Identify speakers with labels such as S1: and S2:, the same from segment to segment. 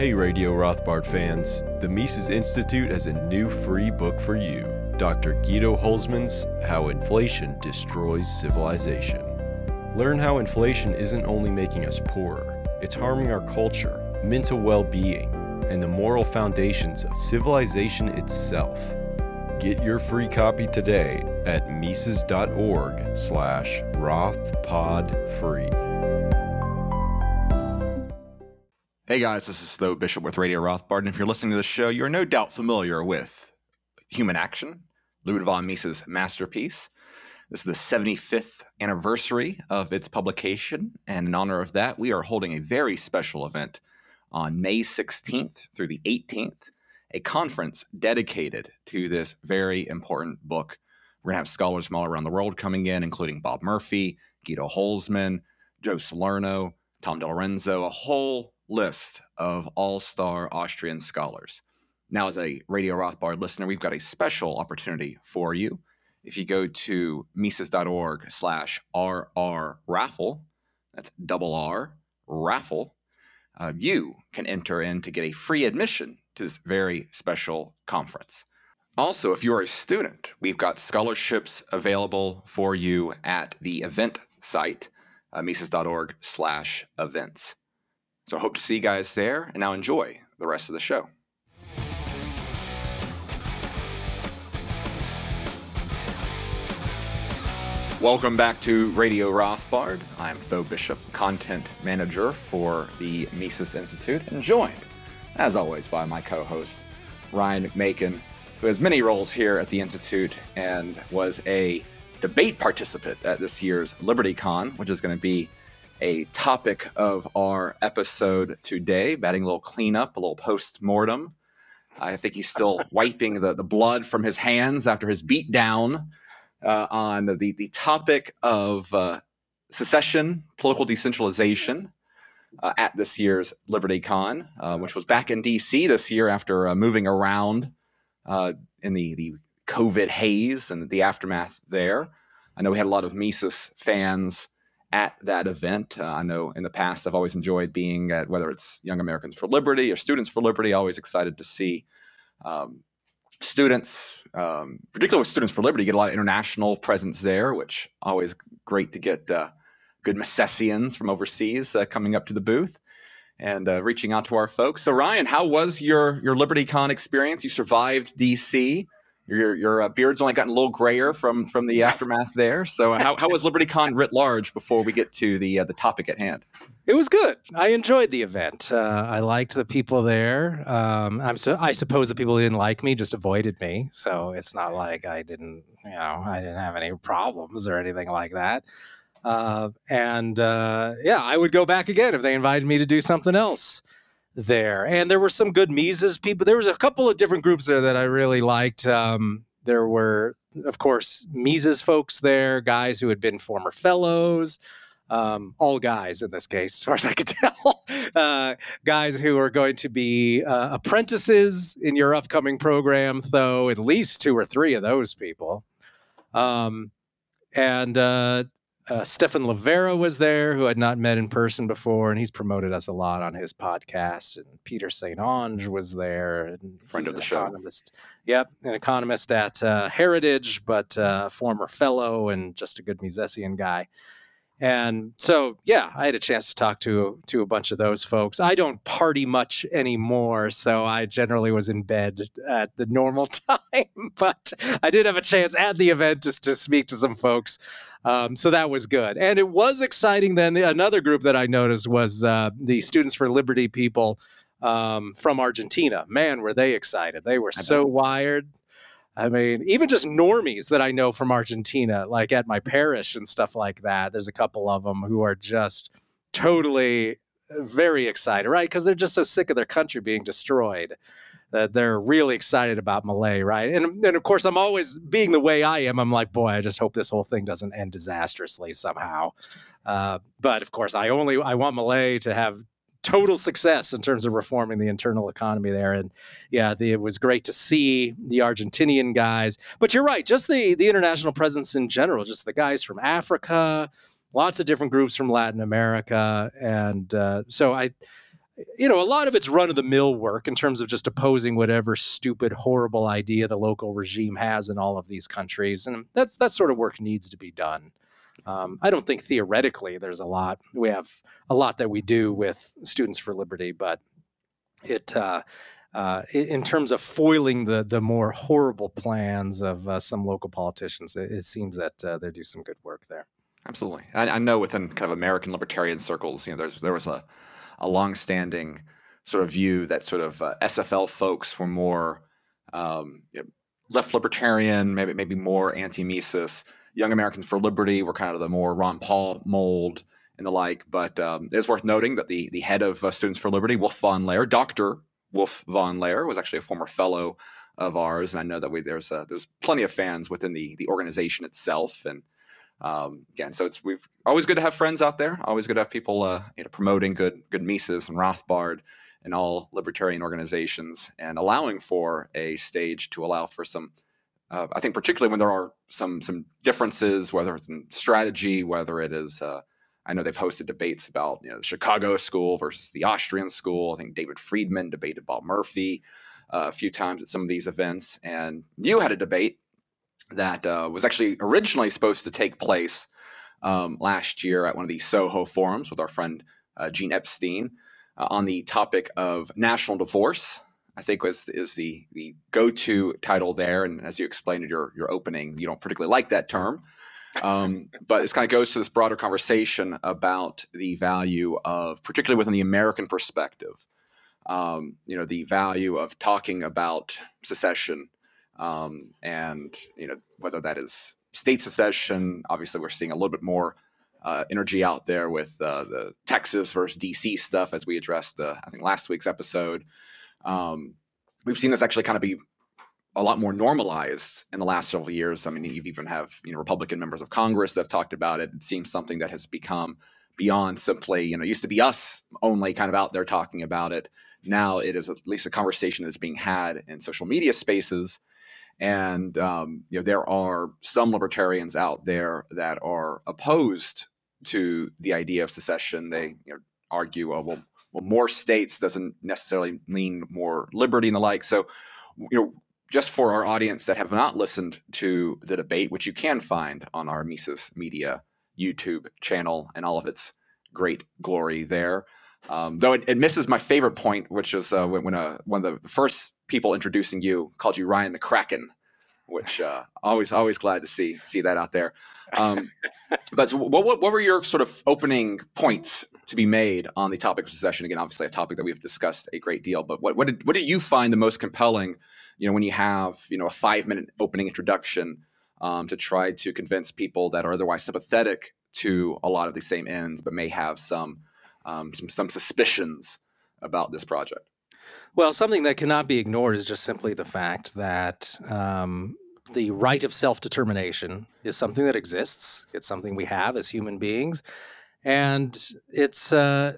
S1: Hey, Radio Rothbard fans. The Mises Institute has a new free book for you Dr. Guido Hülsmann's How Inflation Destroys Civilization. Learn how inflation isn't only making us poorer, it's harming our culture, mental well being, and the moral foundations of civilization itself. Get your free copy today at mises.org slash rothpodfree.
S2: Hey guys, this is Tho Bishop with Radio Rothbard, and if you're listening to the show, you're no doubt familiar with Human Action, Ludwig von Mises' masterpiece. This is the 75th anniversary of its publication, and in honor of that, we are holding a very special event on May 16th through the 18th, a conference dedicated to this very important book. We're going to have scholars from all around the world coming in, including Bob Murphy, Guido Hülsmann, Joe Salerno, Tom DiLorenzo, a whole list of all star Austrian scholars. Now, as a Radio Rothbard listener, we've got a special opportunity for you. If you go to Mises.org slash RR raffle, that's double R raffle, uh, you can enter in to get a free admission to this very special conference. Also, if you're a student, we've got scholarships available for you at the event site, uh, Mises.org slash events. So I hope to see you guys there, and now enjoy the rest of the show. Welcome back to Radio Rothbard. I'm Tho Bishop, content manager for the Mises Institute, and joined, as always, by my co host, Ryan McMaken, who has many roles here at the Institute and was a debate participant at this year's LibertyCon, which is going to be a topic of our episode today, batting a little cleanup, a little post mortem. I think he's still wiping the, the blood from his hands after his beat down uh, on the, the topic of uh, secession, political decentralization uh, at this year's LibertyCon, uh, which was back in DC this year after uh, moving around uh, in the, the COVID haze and the aftermath there. I know we had a lot of Mises fans at that event. Uh, I know in the past I've always enjoyed being at whether it's Young Americans for Liberty or Students for Liberty. Always excited to see um, students, um, particularly with Students for Liberty, get a lot of international presence there, which always great to get uh, good Misesians from overseas uh, coming up to the booth and uh, reaching out to our folks. So Ryan, how was your your LibertyCon experience? You survived DC your your uh, beard's only gotten a little grayer from from the aftermath there. So how how was LibertyCon writ large before we get to the uh, the topic at hand?
S3: It was good. I enjoyed the event. Uh, I liked the people there. Um, I'm so I suppose the people who didn't like me just avoided me. So it's not like I didn't you know I didn't have any problems or anything like that. Uh, and uh, yeah, I would go back again if they invited me to do something else there. And there were some good Mises people. There was a couple of different groups there that I really liked. Um, there were, of course, Mises folks there, guys who had been former fellows. Um, all guys in this case, as far as I could tell, uh, guys who are going to be uh, apprentices in your upcoming program, though, at least two or three of those people. Um, and uh, uh, Stephan Livera was there, who I had not met in person before, and he's promoted us a lot on his podcast. And Peter St. Onge was there, and
S2: friend of the show.
S3: Economist. Yep, an economist at uh, Heritage, but uh, former fellow and just a good Misesian guy. And so, yeah, I had a chance to talk to to a bunch of those folks. I don't party much anymore, so I generally was in bed at the normal time. But I did have a chance at the event just to speak to some folks. Um, so that was good, and it was exciting. Then the, another group that I noticed was uh, the Students for Liberty people um, from Argentina. Man, were they excited! They were so wired. I mean, even just normies that I know from Argentina, like at my parish and stuff like that. There's a couple of them who are just totally uh, very excited, right? Because they're just so sick of their country being destroyed that they're really excited about Milei, right? And and of course, I'm always being the way I am. I'm like, boy, I just hope this whole thing doesn't end disastrously somehow. Uh, but of course, I only I want Milei to have total success in terms of reforming the internal economy there. And yeah, the, it was great to see the Argentinian guys. But you're right, just the the international presence in general, just the guys from Africa, lots of different groups from Latin America, and uh, so I. you know, a lot of it's run of the mill work in terms of just opposing whatever stupid, horrible idea the local regime has in all of these countries, and that's that sort of work needs to be done. Um, I don't think theoretically there's a lot. We have a lot that we do with Students for Liberty, but it uh, uh, in terms of foiling the the more horrible plans of uh, some local politicians, it, it seems that uh, they do some good work there.
S2: Absolutely, I, I, know within kind of American libertarian circles, you know, there's there was a a longstanding sort of view that sort of uh, SFL folks were more um, left libertarian, maybe maybe more anti-Mises. Young Americans for Liberty were kind of the more Ron Paul mold and the like. But um, it is worth noting that the the head of uh, Students for Liberty, Wolf von Laer, Doctor Wolf von Laer, was actually a former fellow of ours, and I know that we, there's uh, there's plenty of fans within the the organization itself, and um, again, so it's we've always good to have friends out there. Always good to have people uh, you know promoting good good Mises and Rothbard and all libertarian organizations, and allowing for a stage to allow for some. Uh, I think particularly when there are some some differences, whether it's in strategy, whether it is. Uh, I know they've hosted debates about you know, the Chicago school versus the Austrian school. I think David Friedman debated Bob Murphy uh, a few times at some of these events, and you had a debate that uh, was actually originally supposed to take place um, last year at one of the Soho forums with our friend uh, Gene Epstein uh, on the topic of national divorce. I think was is the the go to title there, and as you explained in your your opening, you don't particularly like that term, um, but this kind of goes to this broader conversation about the value of, particularly within the American perspective, um, you know, the value of talking about secession um, and you know whether that is state secession. Obviously, we're seeing a little bit more uh, energy out there with uh, the Texas versus DC stuff, as we addressed the I think last week's episode. Um, we've seen this actually kind of be a lot more normalized in the last several years. I mean, you even have you know Republican members of Congress that have talked about it. It seems something that has become beyond simply you know used to be us only kind of out there talking about it. Now it is at least a conversation that's being had in social media spaces and um, you know there are some libertarians out there that are opposed to the idea of secession. They you know, argue, well, well, well, more states doesn't necessarily mean more liberty and the like. So, you know, just for our audience that have not listened to the debate, which you can find on our Mises Media YouTube channel and all of its great glory there. Um, though it, it, misses my favorite point, which is uh, when, when uh, one of the first people introducing you called you Ryan the Kraken, which uh, always always glad to see see that out there. Um, but so what, what, what were your sort of opening points to be made on the topic of secession? Again, obviously a topic that we've discussed a great deal. But what what did what did you find the most compelling? You know, when you have you know a five minute opening introduction um, to try to convince people that are otherwise sympathetic to a lot of the same ends, but may have some um, some some suspicions about this project.
S3: Well, something that cannot be ignored is just simply the fact that um, the right of self determination is something that exists. It's something we have as human beings, and it's uh,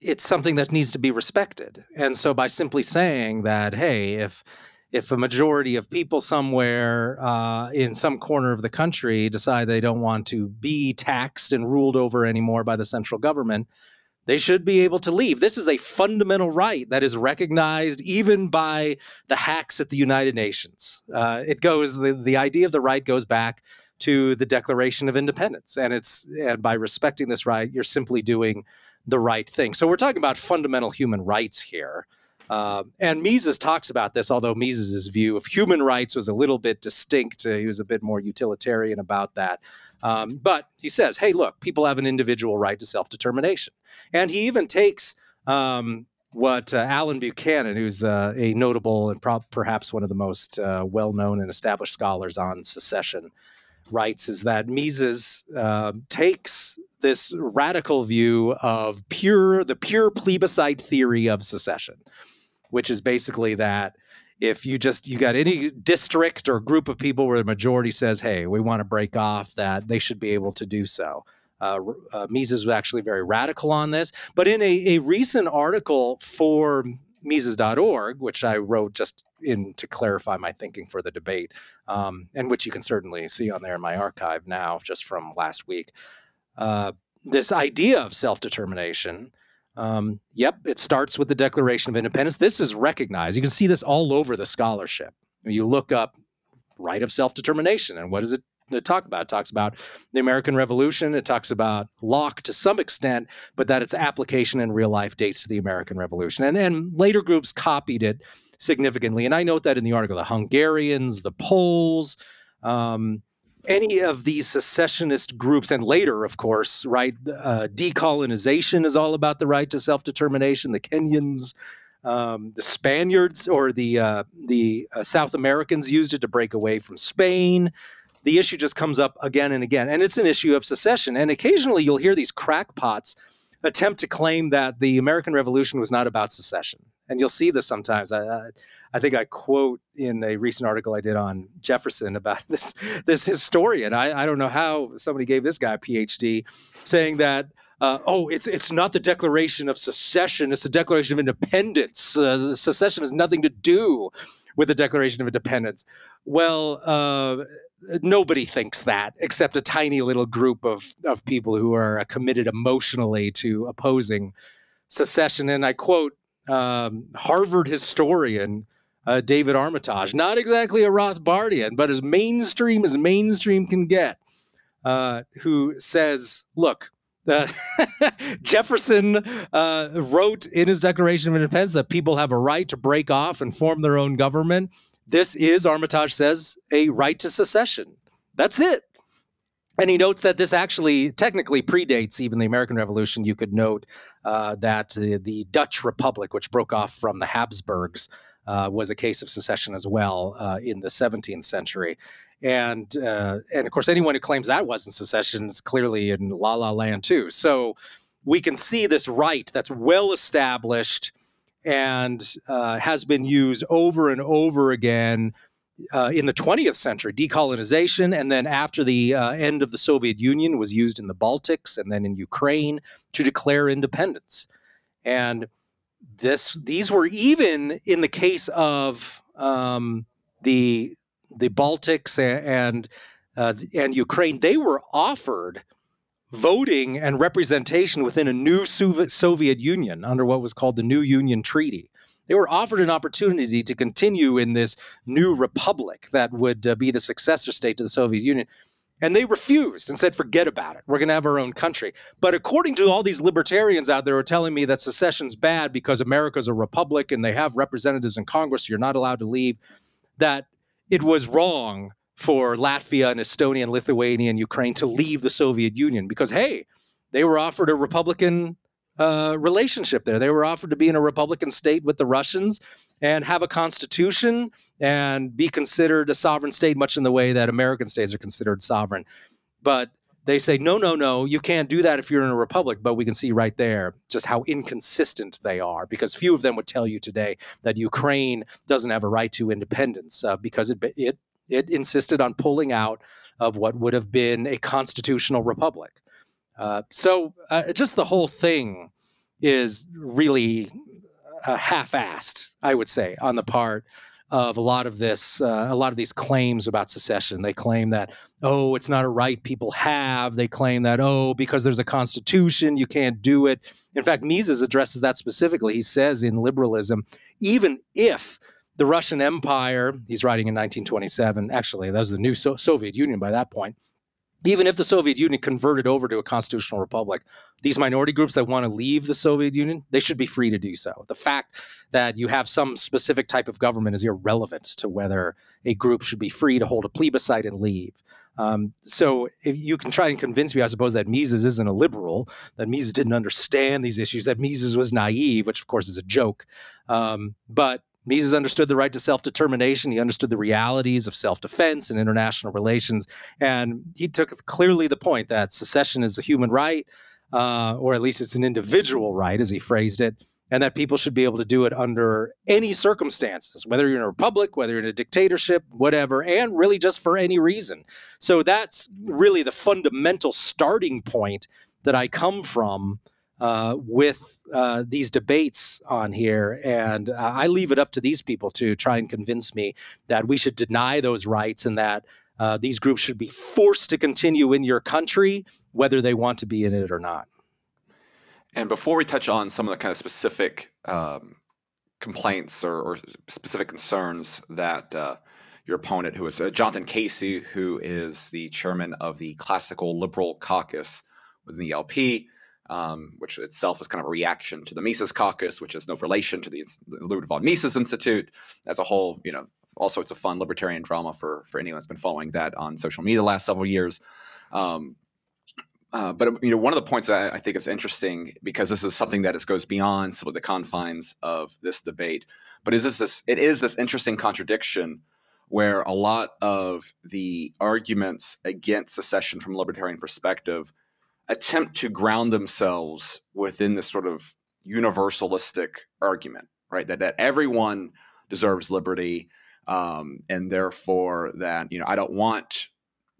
S3: it's something that needs to be respected. And so, by simply saying that, hey, if if a majority of people somewhere uh, in some corner of the country decide they don't want to be taxed and ruled over anymore by the central government, they should be able to leave. This is a fundamental right that is recognized even by the hacks at the United Nations. Uh, it goes the, the idea of the right goes back to the Declaration of Independence, and it's and by respecting this right, you're simply doing the right thing. So we're talking about fundamental human rights here. Uh, and Mises talks about this, although Mises' view of human rights was a little bit distinct. Uh, he was a bit more utilitarian about that. Um, but he says, hey, look, people have an individual right to self determination. And he even takes um, what uh, Allen Buchanan, who's uh, a notable and pro- perhaps one of the most uh, well known and established scholars on secession, writes, is that Mises um, takes this radical view of pure the pure plebiscite theory of secession, which is basically that if you just you got any district or group of people where the majority says, "Hey, we want to break off," that they should be able to do so. Uh, uh, Mises was actually very radical on this, but in a, a recent article for Mises.org, which I wrote just in to clarify my thinking for the debate, um, and which you can certainly see on there in my archive now, just from last week. Uh, this idea of self determination Um, yep, it starts with the Declaration of Independence. This is recognized. You can see this all over the scholarship. You look up right of self determination, and what does it talk about? It talks about the American Revolution. It talks about Locke to some extent, but that its application in real life dates to the American Revolution. And then later groups copied it significantly. And I note that in the article, the Hungarians, the Poles, um, any of these secessionist groups, and later, of course, right, uh, decolonization is all about the right to self determination. The Kenyans, um, the Spaniards, or the uh, the uh, South Americans used it to break away from Spain. The issue just comes up again and again, and it's an issue of secession. And occasionally, you'll hear these crackpots attempt to claim that the American Revolution was not about secession and you'll see this sometimes. I, I think I quote in a recent article I did on Jefferson about this this historian. I, I don't know how somebody gave this guy a PhD, saying that uh, oh, it's it's not the Declaration of Secession; it's the Declaration of Independence. Uh, secession has nothing to do with the Declaration of Independence. Well, uh, nobody thinks that except a tiny little group of of people who are committed emotionally to opposing secession. And I quote um, Harvard historian uh, David Armitage, not exactly a Rothbardian, but as mainstream as mainstream can get, uh, who says, look, uh, Jefferson uh, wrote in his Declaration of Independence that people have a right to break off and form their own government. This is, Armitage says, a right to secession. That's it. And he notes that this actually technically predates even the American Revolution. You could note uh, that the, Dutch Republic, which broke off from the Habsburgs, uh, was a case of secession as well uh, in the 17th century. And uh, and of course, anyone who claims that wasn't secession is clearly in La La Land too. So we can see this right that's well established and uh, has been used over and over again uh, in the 20th century, decolonization, and then after the uh, end of the Soviet Union, was used in the Baltics and then in Ukraine to declare independence. And this, these were even in the case of um, the the Baltics and uh, and Ukraine, they were offered voting and representation within a new Soviet Union under what was called the New Union Treaty. They were offered an opportunity to continue in this new republic that would uh, be the successor state to the Soviet Union. And they refused and said, forget about it. We're going to have our own country. But according to all these libertarians out there who are telling me that secession's bad because America's a republic and they have representatives in Congress, so you're not allowed to leave, that it was wrong for Latvia and Estonia and Lithuania and Ukraine to leave the Soviet Union because, hey, they were offered a Republican uh, relationship there. They were offered to be in a Republican state with the Russians and have a constitution and be considered a sovereign state, much in the way that American states are considered sovereign. But they say, no, no, no, you can't do that if you're in a republic. But we can see right there just how inconsistent they are, because few of them would tell you today that Ukraine doesn't have a right to independence uh, because it, it it insisted on pulling out of what would have been a constitutional republic. Uh, so uh, just the whole thing is really uh, half-assed, I would say, on the part of a lot of this, uh, a lot of these claims about secession. They claim that oh, it's not a right people have. They claim that oh, because there's a constitution, you can't do it. In fact, Mises addresses that specifically. He says in liberalism, even if the Russian Empire, he's writing in 1927. Actually, that was the new so- Soviet Union by that point even if the Soviet Union converted over to a constitutional republic, these minority groups that want to leave the Soviet Union, they should be free to do so. The fact that you have some specific type of government is irrelevant to whether a group should be free to hold a plebiscite and leave. Um, so you can try and convince me, I suppose, that Mises isn't a liberal, that Mises didn't understand these issues, that Mises was naive, which of course is a joke. Um, but Mises understood the right to self determination. He understood the realities of self defense and international relations. And he took clearly the point that secession is a human right, uh, or at least it's an individual right, as he phrased it, and that people should be able to do it under any circumstances, whether you're in a republic, whether you're in a dictatorship, whatever, and really just for any reason. So that's really the fundamental starting point that I come from uh, with uh, these debates on here. And uh, I leave it up to these people to try and convince me that we should deny those rights and that uh, these groups should be forced to continue in your country, whether they want to be in it or not.
S2: And before we touch on some of the kind of specific um, complaints or, or, specific concerns that uh, your opponent, who is uh, Jonathan Casey, who is the chairman of the Classical Liberal Caucus within the LP, um, which itself is kind of a reaction to the Mises Caucus, which has no relation to the, the Ludwig von Mises Institute as a whole. You know, all sorts of fun libertarian drama for for anyone that's been following that on social media the last several years. Um, uh, but you know, one of the points that I think is interesting because this is something that is, goes beyond some of the confines of this debate. But is this, this it is this interesting contradiction where a lot of the arguments against secession from a libertarian perspective attempt to ground themselves within this sort of universalistic argument, right? That that everyone deserves liberty, um, and therefore that you know I don't want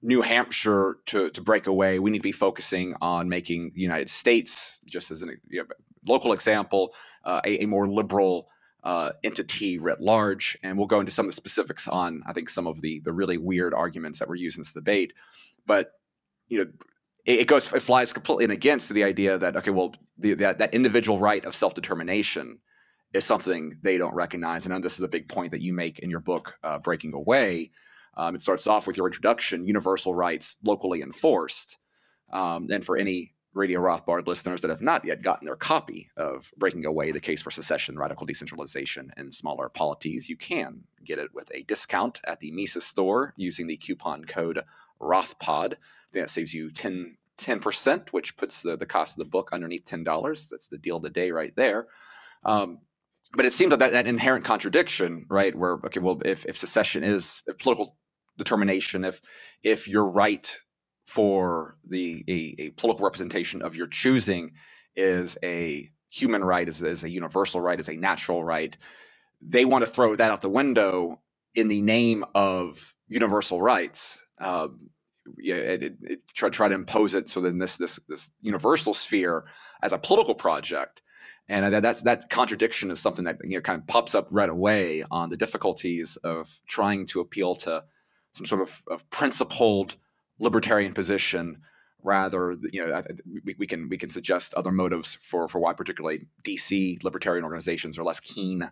S2: New Hampshire to to break away. We need to be focusing on making the United States, just as a you know, local example, uh, a, a, more liberal. Uh, entity writ large, and we'll go into some of the specifics on, I think, some of the the really weird arguments that were used in this debate. But you know, it, goes it flies completely in against the idea that okay, well, the, that that individual right of self determination is something they don't recognize. And this is a big point that you make in your book, uh, Breaking Away. Um, it starts off with your introduction: universal rights locally enforced. Um, and for any Radio Rothbard listeners that have not yet gotten their copy of Breaking Away, the case for secession, radical decentralization, and smaller polities, you can get it with a discount at the Mises store using the coupon code Rothpod. I think that saves you 10 percent, which puts the, the cost of the book underneath ten dollars. That's the deal of the day right there. Um, but it seems that, that that inherent contradiction, right? Where okay, well, if, if secession is if political determination, if if you're right for the a, a, political representation of your choosing is a human right, is, is a universal right, is a natural right, they want to throw that out the window in the name of universal rights. Um, yeah, it, it, it, try, try to impose it so then this this this universal sphere as a political project, and that that's, that contradiction is something that you know kind of pops up right away on the difficulties of trying to appeal to some sort of, of principled libertarian position rather you know we, we, can we can suggest other motives for for why particularly dc libertarian organizations are less keen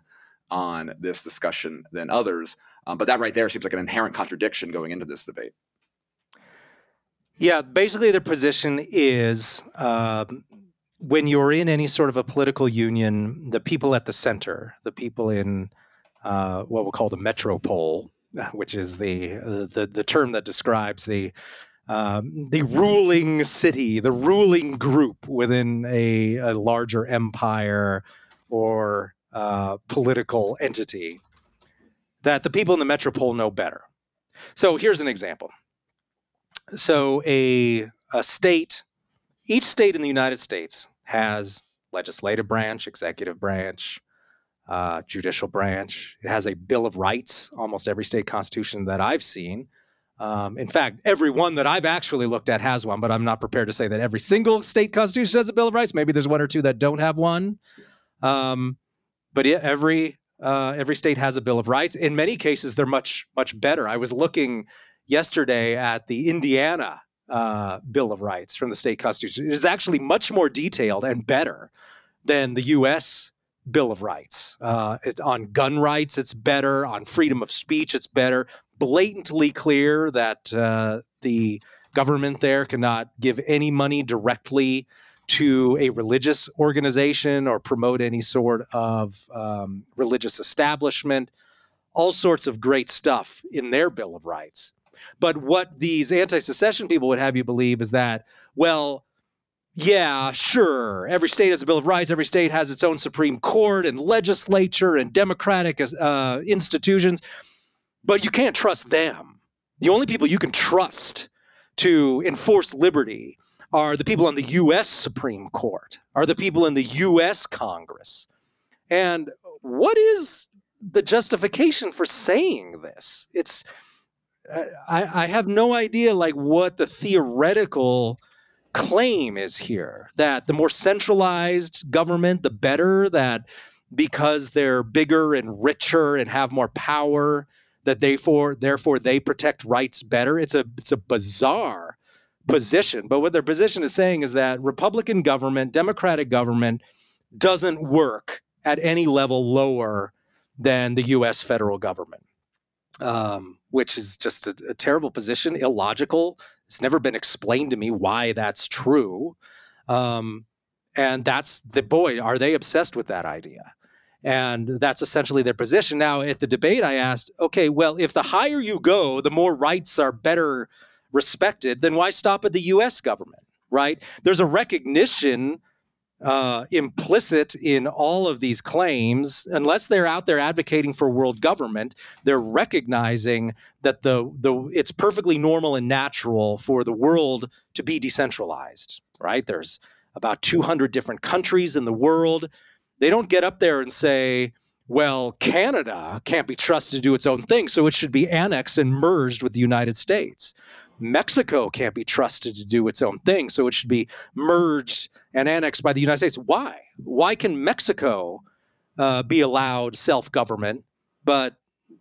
S2: on this discussion than others um, but that right there seems like an inherent contradiction going into this debate.
S3: Yeah, basically their position is uh, when you're in any sort of a political union, the people at the center, the people in uh, what we'll call the metropole, which is the the, the term that describes the um, the ruling city, the ruling group within a, a larger empire or uh, political entity, that the people in the metropole know better. So here's an example so a a state, each state in the United States has legislative branch, executive branch, uh, judicial branch. It has a Bill of Rights. Almost every state constitution that I've seen. Um, in fact, every one that I've actually looked at has one, but I'm not prepared to say that every single state constitution has a Bill of Rights. Maybe there's one or two that don't have one. Um, but every uh, every state has a Bill of Rights. In many cases, they're much much better. I was looking yesterday at the Indiana uh, Bill of Rights from the state constitution. It is actually much more detailed and better than the U.S. Bill of Rights. Uh, it's on gun rights, it's better. On freedom of speech, it's better. Blatantly clear that uh, the government there cannot give any money directly to a religious organization or promote any sort of um, religious establishment. All sorts of great stuff in their Bill of Rights. But what these anti secession people would have you believe is that, well, yeah, sure. Every state has a Bill of Rights. Every state has its own Supreme Court and legislature and democratic uh, institutions, but you can't trust them. The only people you can trust to enforce liberty are the people on the U.S. Supreme Court, are the people in the U.S. Congress. And what is the justification for saying this? It's uh, I, I have no idea like what the theoretical claim is here that the more centralized government the better that because they're bigger and richer and have more power that they for therefore they protect rights better it's a it's a bizarre position. But what their position is saying is that Republican government, Democratic government doesn't work at any level lower than the US federal government, um, which is just a, a terrible position, illogical. It's never been explained to me why that's true. Um, and that's the boy, are they obsessed with that idea? And that's essentially their position. Now, at the debate, I asked, okay, well, if the higher you go, the more rights are better respected, then why stop at the US government, right? There's a recognition uh, implicit in all of these claims, unless they're out there advocating for world government, they're recognizing that the the it's perfectly normal and natural for the world to be decentralized. Right? There's about 200 different countries in the world. They don't get up there and say, "Well, Canada can't be trusted to do its own thing, so it should be annexed and merged with the United States." Mexico can't be trusted to do its own thing, so it should be merged and annexed by the United States. Why? Why can Mexico uh, be allowed self government, but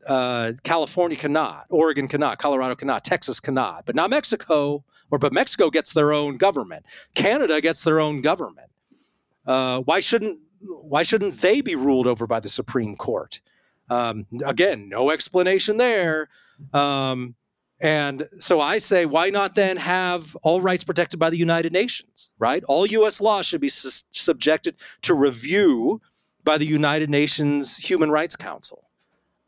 S3: uh, California cannot, Oregon cannot, Colorado cannot, Texas cannot, but not Mexico, or but Mexico gets their own government. Canada gets their own government. Uh, why shouldn't why shouldn't they be ruled over by the Supreme Court? Um, again, no explanation there. Um, and so I say, why not then have all rights protected by the United Nations, right? All U.S. law should be su- subjected to review by the United Nations Human Rights Council.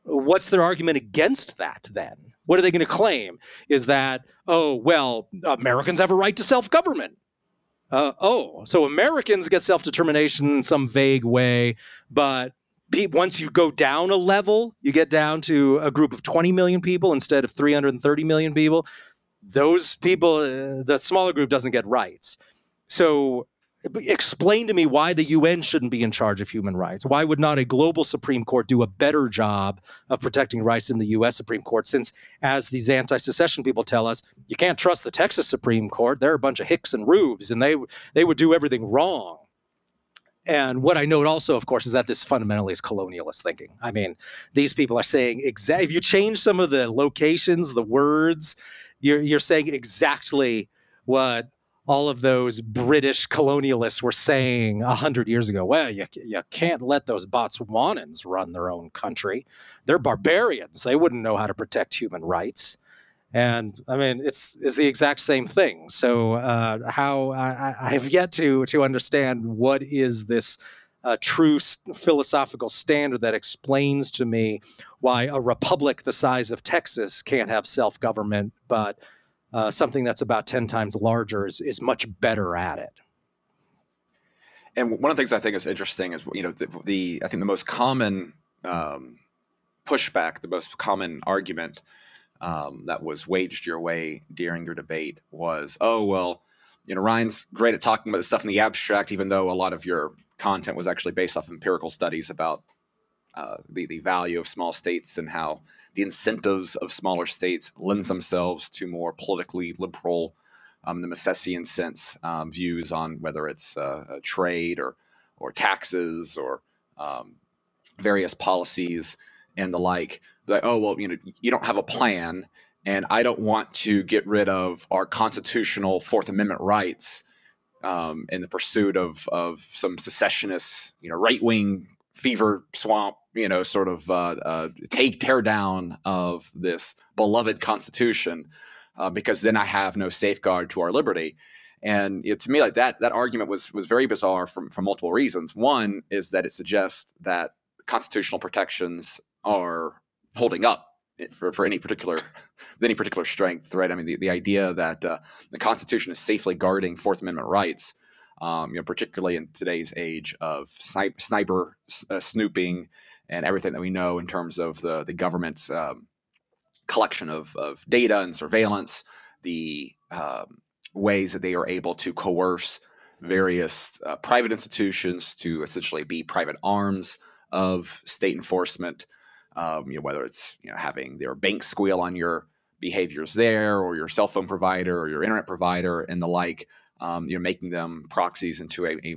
S3: What's their argument against that then? What are they going to claim? Is that, oh, well, Americans have a right to self government. Uh, oh, so Americans get self determination in some vague way, but once you go down a level, you get down to a group of 20 million people instead of 330 million people. Those people, uh, the smaller group doesn't get rights. So explain to me why the UN shouldn't be in charge of human rights. Why would not a global Supreme Court do a better job of protecting rights than the US Supreme Court? Since, as these anti secession people tell us, you can't trust the Texas Supreme Court. They're a bunch of hicks and rubes, and they, they would do everything wrong. And what I note also, of course, is that this fundamentally is colonialist thinking. I mean, these people are saying exactly, if you change some of the locations, the words, you're, you're saying exactly what all of those British colonialists were saying a hundred years ago. Well, you, you can't let those Botswanans run their own country. They're barbarians. They wouldn't know how to protect human rights and I mean it's it's the exact same thing. So uh, how I, I, have yet to to understand what is this uh, true philosophical standard that explains to me why a republic the size of Texas can't have self government, but uh, something that's about ten times larger is is much better at it.
S2: And one of the things I think is interesting is you know the, the I think the most common um, pushback, the most common argument um, that was waged your way during your debate was, oh, well, you know, Ryan's great at talking about stuff in the abstract, even though a lot of your content was actually based off empirical studies about uh, the, the value of small states and how the incentives of smaller states lends themselves to more politically liberal, um, the Misesian sense um, views on whether it's uh, trade or, or taxes or um, various policies and the like like, oh well, you know, you don't have a plan, and I don't want to get rid of our constitutional Fourth Amendment rights um, in the pursuit of of some secessionist, you know, right wing fever swamp, you know, sort of uh, uh, take tear down of this beloved Constitution, uh, because then I have no safeguard to our liberty. And it, to me, like that, that argument was was very bizarre from for multiple reasons. One is that it suggests that constitutional protections are holding up for, for any particular any particular strength, right? I mean, the, the idea that uh, the Constitution is safely guarding Fourth Amendment rights, um, you know, particularly in today's age of snipe, sniper uh, snooping and everything that we know in terms of the the government's um, collection of, of data and surveillance, the um, ways that they are able to coerce various uh, private institutions to essentially be private arms of state enforcement um, you know, whether it's you know, having their bank squeal on your behaviors there, or your cell phone provider, or your internet provider, and the like. Um, you know, making them proxies into a, a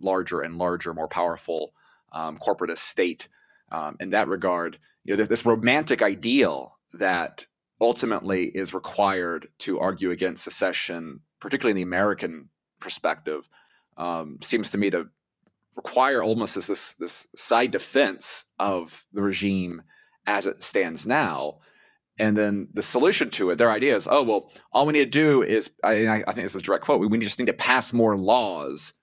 S2: larger and larger, more powerful um, corporatist state. Um, in that regard, you know, this romantic ideal that ultimately is required to argue against secession, particularly in the American perspective, um, seems to me to require almost this, this this side defense of the regime as it stands now. And then the solution to it, their idea is, oh well, all we need to do is, I, I think this is a direct quote. We, we just need to pass more laws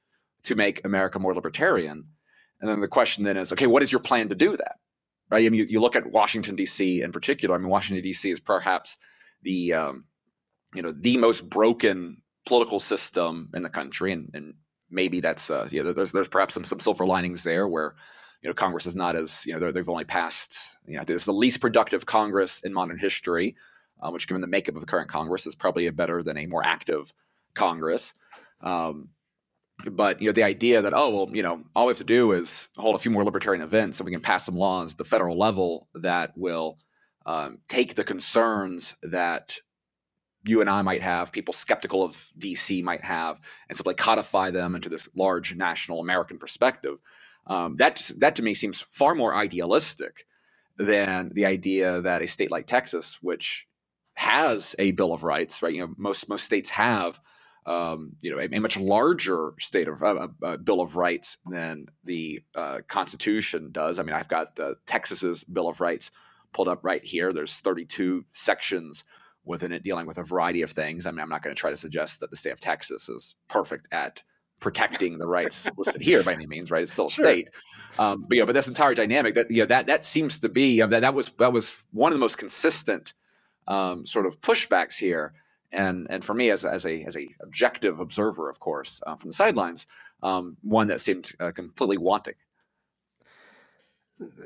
S2: to make America more libertarian. And then the question then is, okay, what is your plan to do that? Right? I mean, you, you look at Washington D.C. in particular. I mean, Washington D.C. is perhaps the um, you know the most broken political system in the country, and, and maybe that's uh, there's there's perhaps some some silver linings there where you know Congress is not as you know they've only passed you know it's the least productive Congress in modern history, um, which given the makeup of the current Congress is probably a better than a more active Congress. Um, but you know the idea that oh well you know all we have to do is hold a few more libertarian events and we can pass some laws at the federal level that will um, take the concerns that you and I might have, people skeptical of DC might have, and simply codify them into this large national American perspective. Um, that that to me seems far more idealistic than the idea that a state like Texas, which has a Bill of Rights, right? You know, most most states have, um, you know, a, a, much larger state of uh, uh, Bill of Rights than the uh, Constitution does. I mean, I've got Texas's Bill of Rights pulled up right here. There's 32 sections within it dealing with a variety of things. I mean, I'm not going to try to suggest that the state of Texas is perfect at protecting the rights listed here by any means, right? It's still a sure. state, um, but yeah, but this entire dynamic that you know that that seems to be that that was that was one of the most consistent um, sort of pushbacks here. And, and for me, as, as a as a objective observer, of course, uh, from the sidelines, um, one that seemed uh, completely wanting.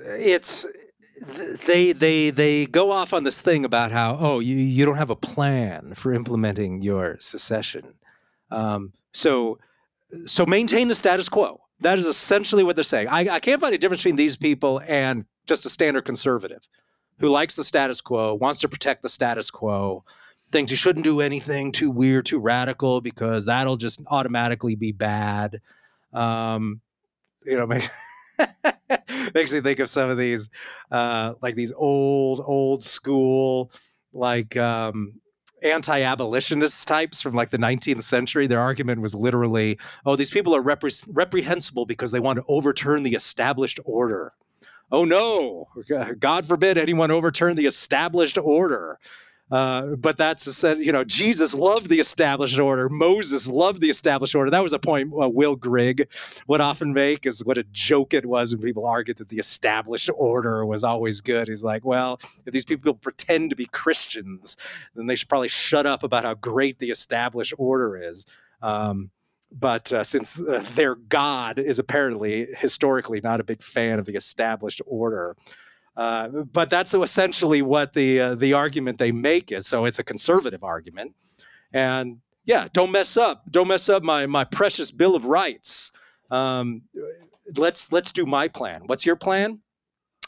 S3: It's they they they go off on this thing about how oh you you don't have a plan for implementing your secession, um, so so maintain the status quo. That is essentially what they're saying. I, I can't find a difference between these people and just a standard conservative who likes the status quo, wants to protect the status quo, thinks you shouldn't do anything too weird, too radical because that'll just automatically be bad. Um, you know, makes me think of some of these uh, like these old old school like um, anti-abolitionist types from like the 19th century. Their argument was literally oh these people are repre- reprehensible because they want to overturn the established order. Oh no. God forbid anyone overturn the established order uh, but that's you know, Jesus loved the established order. Moses loved the established order. That was a point uh, Will Grigg would often make is what a joke it was when people argued that the established order was always good. He's like, well, if these people pretend to be Christians, then they should probably shut up about how great the established order is. Um, but uh, since uh, their God is apparently historically not a big fan of the established order, uh, but that's essentially what the uh, the argument they make is. So it's a conservative argument, and yeah, don't mess up, don't mess up my my precious Bill of Rights. Um, let's let's do my plan. What's your plan?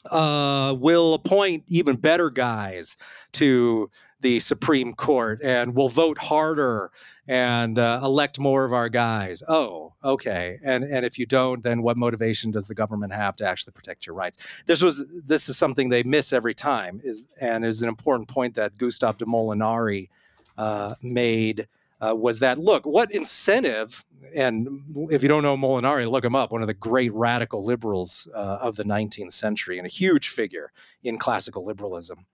S3: Uh, we'll appoint even better guys to the Supreme Court, and we'll vote harder and uh, elect more of our guys. Oh, okay. And and if you don't, then what motivation does the government have to actually protect your rights? This was this is something they miss every time. Is and is an important point that Gustave de Molinari uh, made. Uh, was that look what incentive and if you don't know molinari look him up one of the great radical liberals uh, of the 19th century and a huge figure in classical liberalism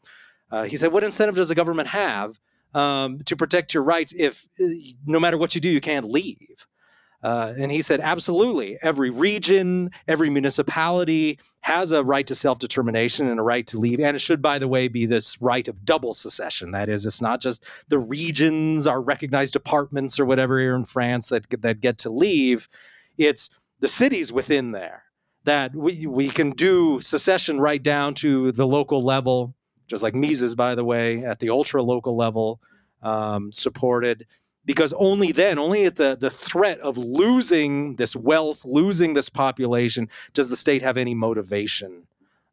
S3: uh, he said what incentive does the government have um, to protect your rights if uh, no matter what you do, you can't leave. Uh, and he said, absolutely. Every region, every municipality has a right to self determination and a right to leave. And it should, by the way, be this right of double secession. That is, it's not just the regions, our recognized departments or whatever here in France that, that get to leave, it's the cities within there that we, we can do secession right down to the local level just like Mises, by the way, at the ultra local level, um, supported. Because only then, only at the, the threat of losing this wealth, losing this population, does the state have any motivation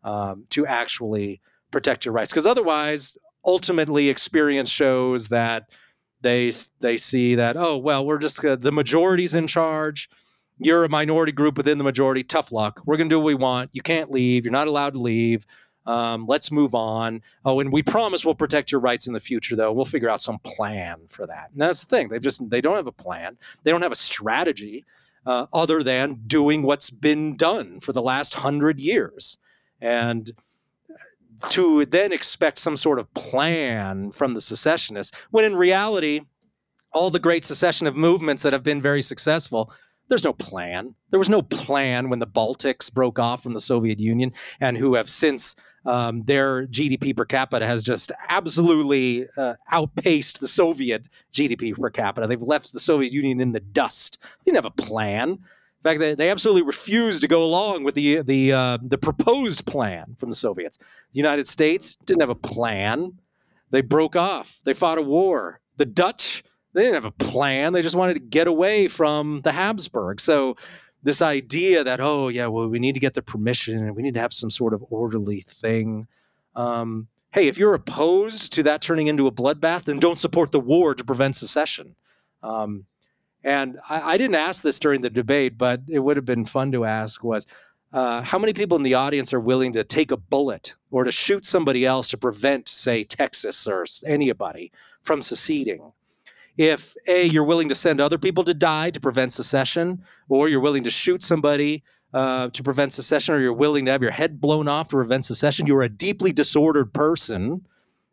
S3: um, to actually protect your rights. Because otherwise, ultimately, experience shows that they they see that oh well, we're just uh, the majority's in charge. You're a minority group within the majority. Tough luck. We're going to do what we want. You can't leave. You're not allowed to leave Um, let's move on. Oh, and we promise we'll protect your rights in the future, though. We'll figure out some plan for that. And that's the thing. They've just they don't have a plan. They don't have a strategy uh, other than doing what's been done for the last hundred years. And to then expect some sort of plan from the secessionists, when in reality, all the great secessionist movements that have been very successful there's no plan. There was no plan when the Baltics broke off from the Soviet Union and who have since um, their GDP per capita has just absolutely uh, outpaced the Soviet GDP per capita. They've left the Soviet Union in the dust. They didn't have a plan. In fact, they, they absolutely refused to go along with the the uh, the proposed plan from the Soviets. The United States didn't have a plan. They broke off. They fought a war. The Dutch they didn't have a plan. They just wanted to get away from the Habsburg. So this idea that oh yeah well we need to get the permission and we need to have some sort of orderly thing. Um, hey if you're opposed to that turning into a bloodbath then don't support the war to prevent secession. Um, and I, I, didn't ask this during the debate but it would have been fun to ask was uh, how many people in the audience are willing to take a bullet or to shoot somebody else to prevent say texas or anybody from seceding if a you're willing to send other people to die to prevent secession or you're willing to shoot somebody uh, to prevent secession or you're willing to have your head blown off to prevent secession you're a deeply disordered person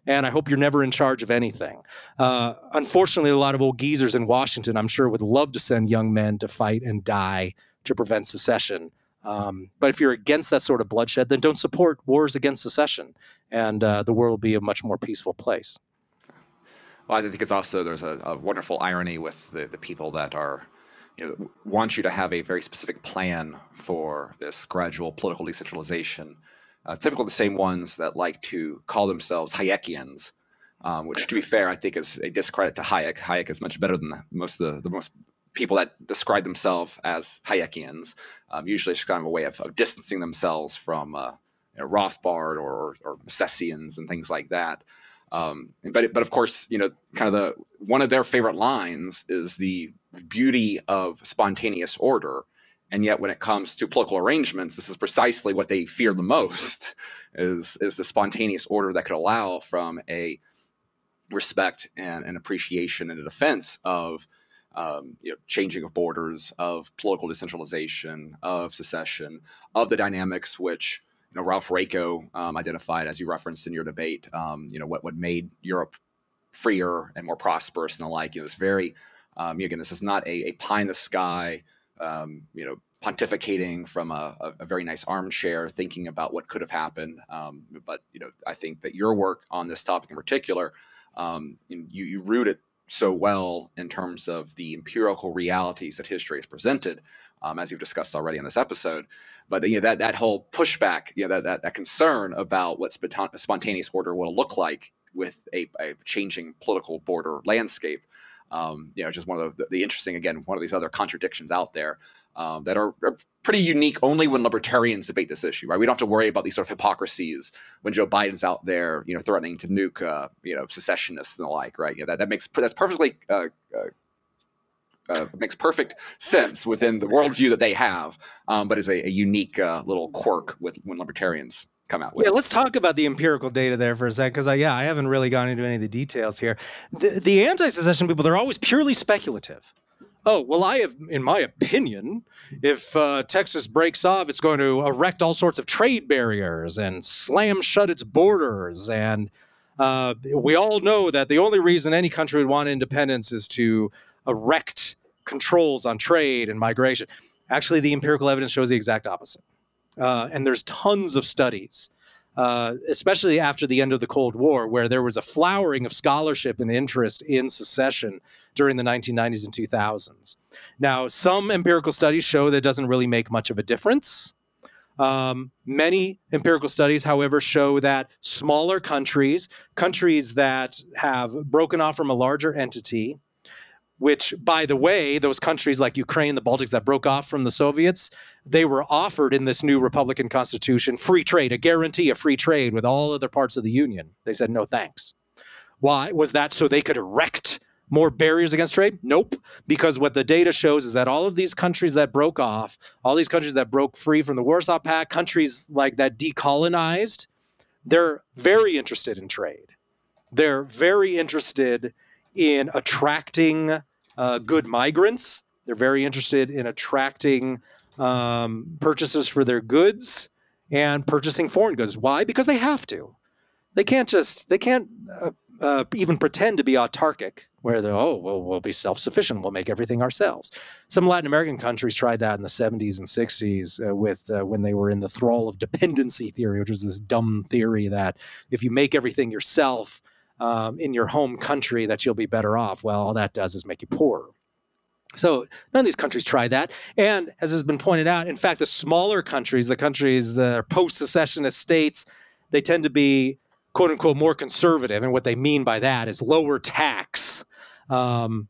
S3: and i hope you're never in charge of anything. Uh, unfortunately a lot of old geezers in washington i'm sure would love to send young men to fight and die to prevent secession. Um, but if you're against that sort of bloodshed then don't support wars against secession and uh, the world will be a much more peaceful place
S2: well, I think it's also there's a, a wonderful irony with the, the people that are you know, want you to have a very specific plan for this gradual political decentralization. Uh, typically, the same ones that like to call themselves Hayekians, um, which, to be fair, I think is a discredit to Hayek. Hayek is much better than most of the, the most people that describe themselves as Hayekians. Um, usually, it's kind of a way of, of distancing themselves from uh, you know, Rothbard or, or Misesians and things like that. Um, but but of course, you know, kind of the one of their favorite lines is the beauty of spontaneous order, and yet when it comes to political arrangements, this is precisely what they fear the most: is is the spontaneous order that could allow from a respect and an appreciation and a defense of um, you know, changing of borders, of political decentralization, of secession, of the dynamics which you know, Ralph Raico um, identified, as you referenced in your debate, um, you know, what, what made Europe freer and more prosperous and the like. You know, it's very, um, again, this is not a, a pie in the sky, um, you know, pontificating from a, a, a, very nice armchair, thinking about what could have happened. Um, but, you know, I think that your work on this topic in particular, um, you, you root it so well in terms of the empirical realities that history has presented, um, as you've discussed already in this episode. But you know that that whole pushback, you know that that, that concern about what spontaneous order will look like with a, a changing political border landscape. Um, you know, just one of the, the, interesting, again, one of these other contradictions out there um, that are, are, pretty unique only when libertarians debate this issue, right? We don't have to worry about these sort of hypocrisies when Joe Biden's out there, you know, threatening to nuke, uh, you know, secessionists and the like, right? Yeah, that, that makes that's perfectly uh, uh, uh, makes perfect sense within the worldview that they have, um, but is a, a unique uh, little quirk with when libertarians come out with.
S3: Yeah, let's talk about the empirical data there for a second, because I, yeah, I haven't really gone into any of the details here. The, the anti-secession people, they're always purely speculative oh, well, I have, in my opinion, if uh, Texas breaks off, it's going to erect all sorts of trade barriers and slam shut its borders. And uh, we all know that the only reason any country would want independence is to erect controls on trade and migration. Actually, the empirical evidence shows the exact opposite. Uh, and there's tons of studies uh, especially after the end of the Cold War, where there was a flowering of scholarship and interest in secession during the 1990s and 2000s. Now, some empirical studies show that it doesn't really make much of a difference. Um, many empirical studies, however, show that smaller countries, countries that have broken off from a larger entity, which, by the way, those countries like Ukraine, the Baltics that broke off from the Soviets, they were offered in this new Republican Constitution free trade, a guarantee of free trade with all other parts of the Union. They said, no thanks. Why? Was that so they could erect more barriers against trade? Nope. Because what the data shows is that all of these countries that broke off, all these countries that broke free from the Warsaw Pact, countries like that decolonized, they're very interested in trade. They're very interested in attracting uh, good migrants. They're very interested in attracting um, purchases for their goods and purchasing foreign goods. Why? Because they have to. They can't just, they can't uh, uh, even pretend to be autarkic, where they're, oh, well, we'll be self sufficient, we'll make everything ourselves. Some Latin American countries tried that in the 70s and 60s uh, with uh, when they were in the thrall of dependency theory, which was this dumb theory that if you make everything yourself um, in your home country, that you'll be better off. Well, all that does is make you poorer. So none of these countries try that. And as has been pointed out, in fact, the smaller countries, the countries that are post-secessionist states, they tend to be quote unquote more conservative, and what they mean by that is lower tax. Um,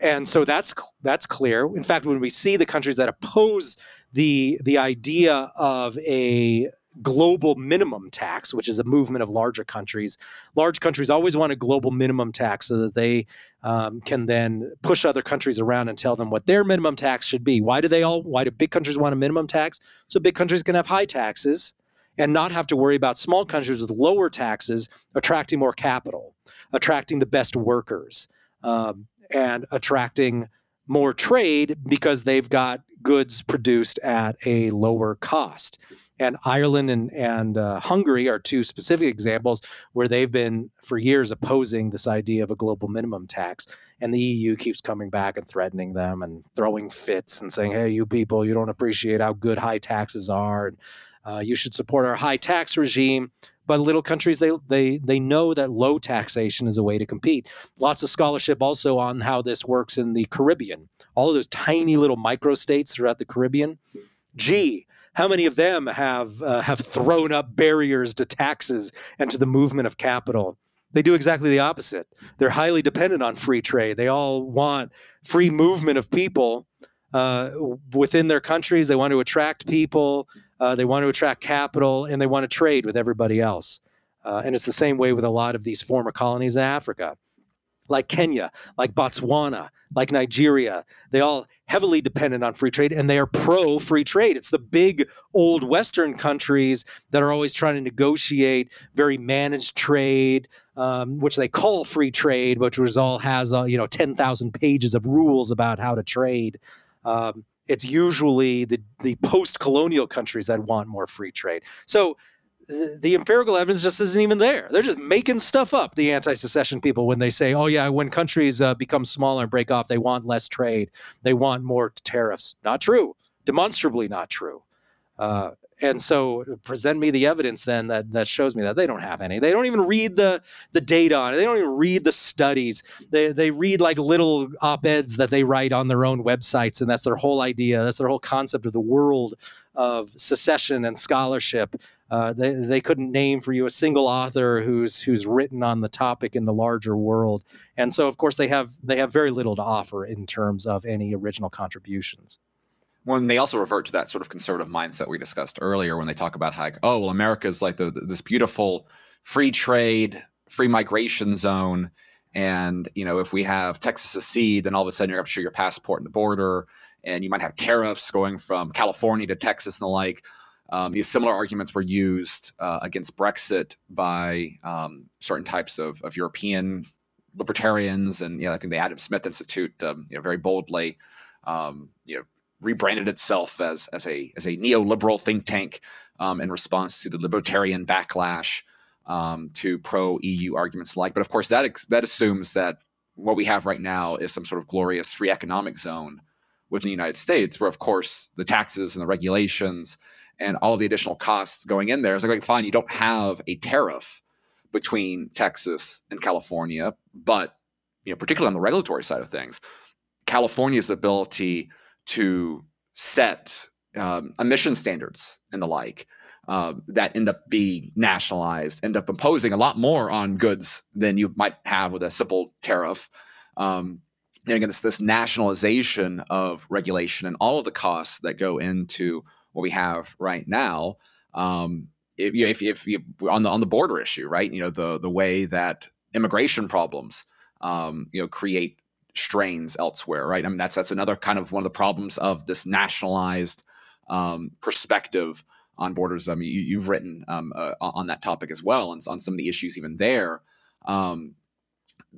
S3: and so that's that's clear. In fact, when we see the countries that oppose the the idea of a global minimum tax, which is a movement of larger countries. Large countries always want a global minimum tax so that they um, can then push other countries around and tell them what their minimum tax should be. Why do they all? Why do big countries want a minimum tax? So big countries can have high taxes and not have to worry about small countries with lower taxes attracting more capital, attracting the best workers, um, and attracting more trade because they've got goods produced at a lower cost. And Ireland and, and uh, Hungary are two specific examples where they've been for years opposing this idea of a global minimum tax. And the EU keeps coming back and threatening them and throwing fits and saying, hey, you people, you don't appreciate how good high taxes are. And uh, you should support our high tax regime. But little countries, they, they, they know that low taxation is a way to compete. Lots of scholarship also on how this works in the Caribbean. All of those tiny little micro states throughout the Caribbean. Gee, how many of them have uh, have thrown up barriers to taxes and to the movement of capital? They do exactly the opposite. They're highly dependent on free trade. They all want free movement of people uh, within their countries. They want to attract people. Uh, they want to attract capital, and they want to trade with everybody else. Uh, and it's the same way with a lot of these former colonies in Africa like Kenya, like Botswana, like Nigeria. They all heavily dependent on free trade and they are pro free trade. It's the big old Western countries that are always trying to negotiate very managed trade, um, which they call free trade, which was all has uh, you know ten thousand pages of rules about how to trade. Um, it's usually the the post colonial countries that want more free trade. So the empirical evidence just isn't even there. They're just making stuff up, the anti secession people, when they say, oh, yeah, when countries uh, become smaller and break off, they want less trade, they want more tariffs. Not true. Demonstrably not true. Uh, and so present me the evidence then that that shows me that they don't have any they don't even read the the data on it they don't even read the studies they they read like little op-eds that they write on their own websites and that's their whole idea that's their whole concept of the world of secession and scholarship uh, they, they couldn't name for you a single author who's who's written on the topic in the larger world, and so of course they have they have very little to offer in terms of any original contributions.
S2: Well, and they also revert to that sort of conservative mindset we discussed earlier when they talk about how, oh, well, America's like the, this beautiful free trade, free migration zone. And, you know, if we have Texas secede, then all of a sudden you're going to show your passport in the border and you might have tariffs going from California to Texas and the like. Um, these similar arguments were used uh, against Brexit by um, certain types of, of, European libertarians, and you know, I think the Adam Smith Institute, um, you know, very boldly, um, you know, rebranded itself as as a as a neoliberal think tank um, in response to the libertarian backlash um, to pro EU arguments alike. But of course, that ex- that assumes that what we have right now is some sort of glorious free economic zone within the United States, where of course the taxes and the regulations and all the additional costs going in there. It's like, fine, you don't have a tariff between Texas and California, but you know, particularly on the regulatory side of things, California's ability to set um, emission standards and the like uh, that end up being nationalized, end up imposing a lot more on goods than you might have with a simple tariff. Um, and again, it's this nationalization of regulation and all of the costs that go into what we have right now. Um, if, if, if you, on the on the border issue, right? You know the the way that immigration problems, um, you know, create strains elsewhere, right? I mean that's that's another kind of one of the problems of this nationalized um, perspective on borders. I mean, you, have written um, uh, on that topic as well, and on some of the issues even there. Um,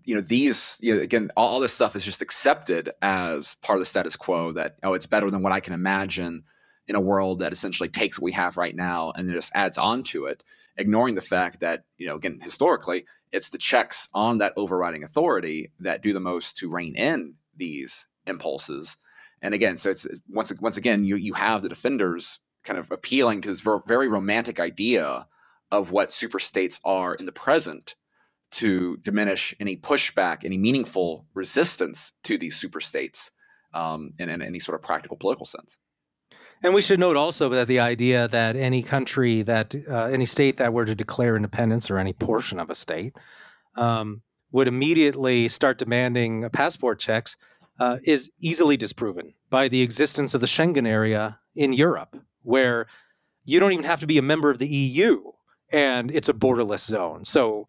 S2: you know, these you know, again, all, all, this stuff is just accepted as part of the status quo. That oh, it's better than what I can imagine in a world that essentially takes what we have right now and just adds on to it, ignoring the fact that you know, again, historically, it's the checks on that overriding authority that do the most to rein in these impulses. And again, so it's once once again, you you have the defenders kind of appealing to this very romantic idea of what super states are in the present to diminish any pushback, any meaningful resistance to these super states um, in, in any sort of practical political sense.
S3: And we should note also that the idea that any country that uh, any state that were to declare independence or any portion of a state um, would immediately start demanding passport checks uh, is easily disproven by the existence of the Schengen area in Europe, where you don't even have to be a member of the EU and it's a borderless zone. So,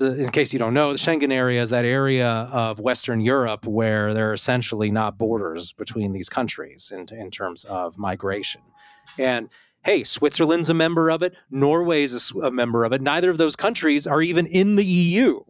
S3: in case you don't know, the Schengen area is that area of Western Europe where there are essentially not borders between these countries in, in terms of migration. And hey, Switzerland's a member of it, Norway's a, a member of it. Neither of those countries are even in the EU.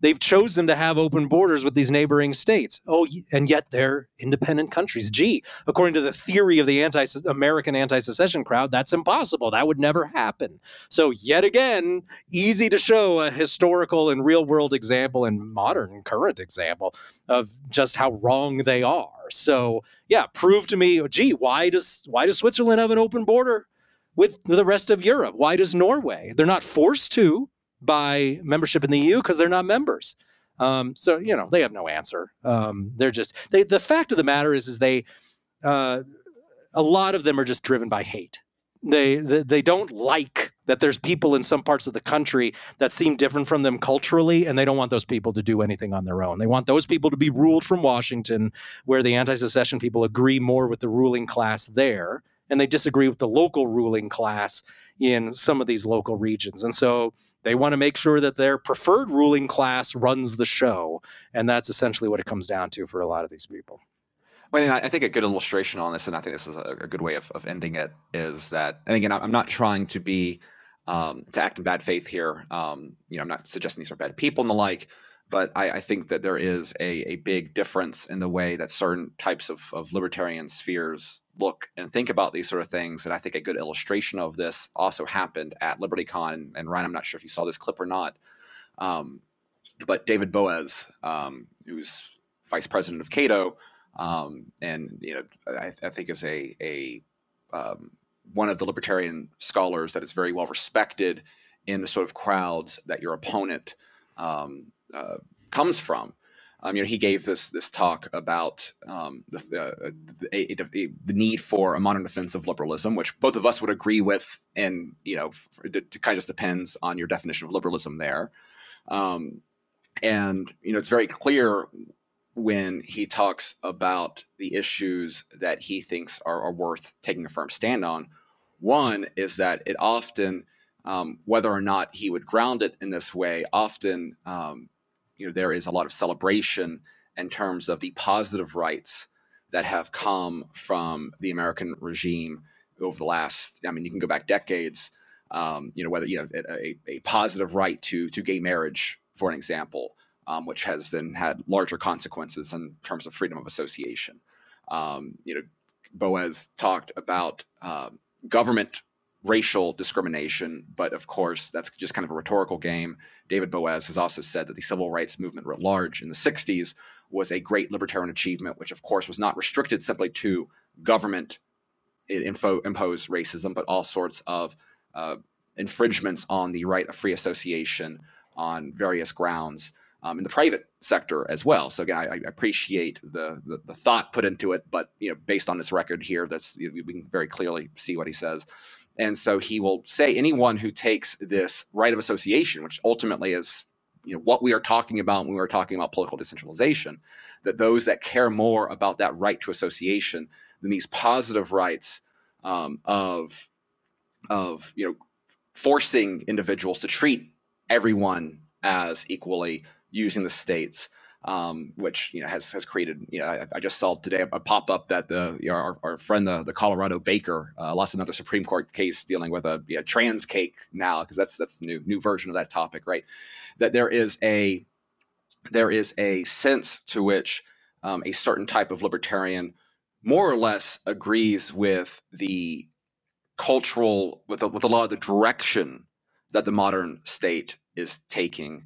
S3: They've chosen to have open borders with these neighboring states. Oh, and yet they're independent countries. Gee, according to the theory of the anti American anti secession crowd, that's impossible. That would never happen. So, yet again, easy to show a historical and real world example and modern current example of just how wrong they are. So, yeah, prove to me, oh, gee, why does why does Switzerland have an open border with the rest of Europe? Why does Norway? They're not forced to by membership in the EU because they're not members. Um, so you know they have no answer. Um, they're just they. The fact of the matter is, is they uh, a lot of them are just driven by hate. They, they they don't like that there's people in some parts of the country that seem different from them culturally, and they don't want those people to do anything on their own. They want those people to be ruled from Washington, where the anti-secession people agree more with the ruling class there, and they disagree with the local ruling class in some of these local regions. And so they want to make sure that their preferred ruling class runs the show. And that's essentially what it comes down to for a lot of these people.
S2: Well, I think a good illustration on this, and I think this is a, good way of, of ending it, is that, and again, I'm not trying to be, um, to act in bad faith here. Um, you know, I'm not suggesting these are bad people and the like, but I, I, think that there is a, a big difference in the way that certain types of, of libertarian spheres look and think about these sort of things. And I think a good illustration of this also happened at LibertyCon. And Ryan, I'm not sure if you saw this clip or not, um, but David Boaz, um, who's vice president of Cato, um, and you know, I, I, think is a a um, one of the libertarian scholars that is very well respected in the sort of crowds that your opponent um, uh, comes from. Um, you know, he gave this this talk about um, the, uh, the, need for a modern defense of liberalism, which both of us would agree with, and you know, it, it kind of just depends on your definition of liberalism there. Um, and you know, it's very clear when he talks about the issues that he thinks are, are worth taking a firm stand on. One is that it often, um, whether or not he would ground it in this way, often um, you know there is a lot of celebration in terms of the positive rights that have come from the American regime over the last. I mean, you can go back decades. Um, you know, whether you know a, a, positive right to to gay marriage, for an example, um, which has then had larger consequences in terms of freedom of association. Um, you know, Boaz talked about uh, government racial discrimination, but of course, that's just kind of a rhetorical game. David Boaz has also said that the civil rights movement writ large in the 60s was a great libertarian achievement, which of course was not restricted simply to government info, imposed racism, but all sorts of uh, infringements on the right of free association on various grounds. Um, in the private sector as well. So again, I, I appreciate the, the, the thought put into it, but you know, based on this record here, that's we can very clearly see what he says. And so he will say anyone who takes this right of association, which ultimately is you know what we are talking about when we are talking about political decentralization, that those that care more about that right to association than these positive rights um, of of you know forcing individuals to treat everyone as equally using the states um, which you know has has created. You know, I, I just saw today a pop up that the you know, our, our friend the, the Colorado baker uh, lost another Supreme Court case dealing with a you know, trans cake now because that's that's the new new version of that topic, right? That there is a there is a sense to which um, a certain type of libertarian more or less agrees with the cultural with with a lot of the direction that the modern state is taking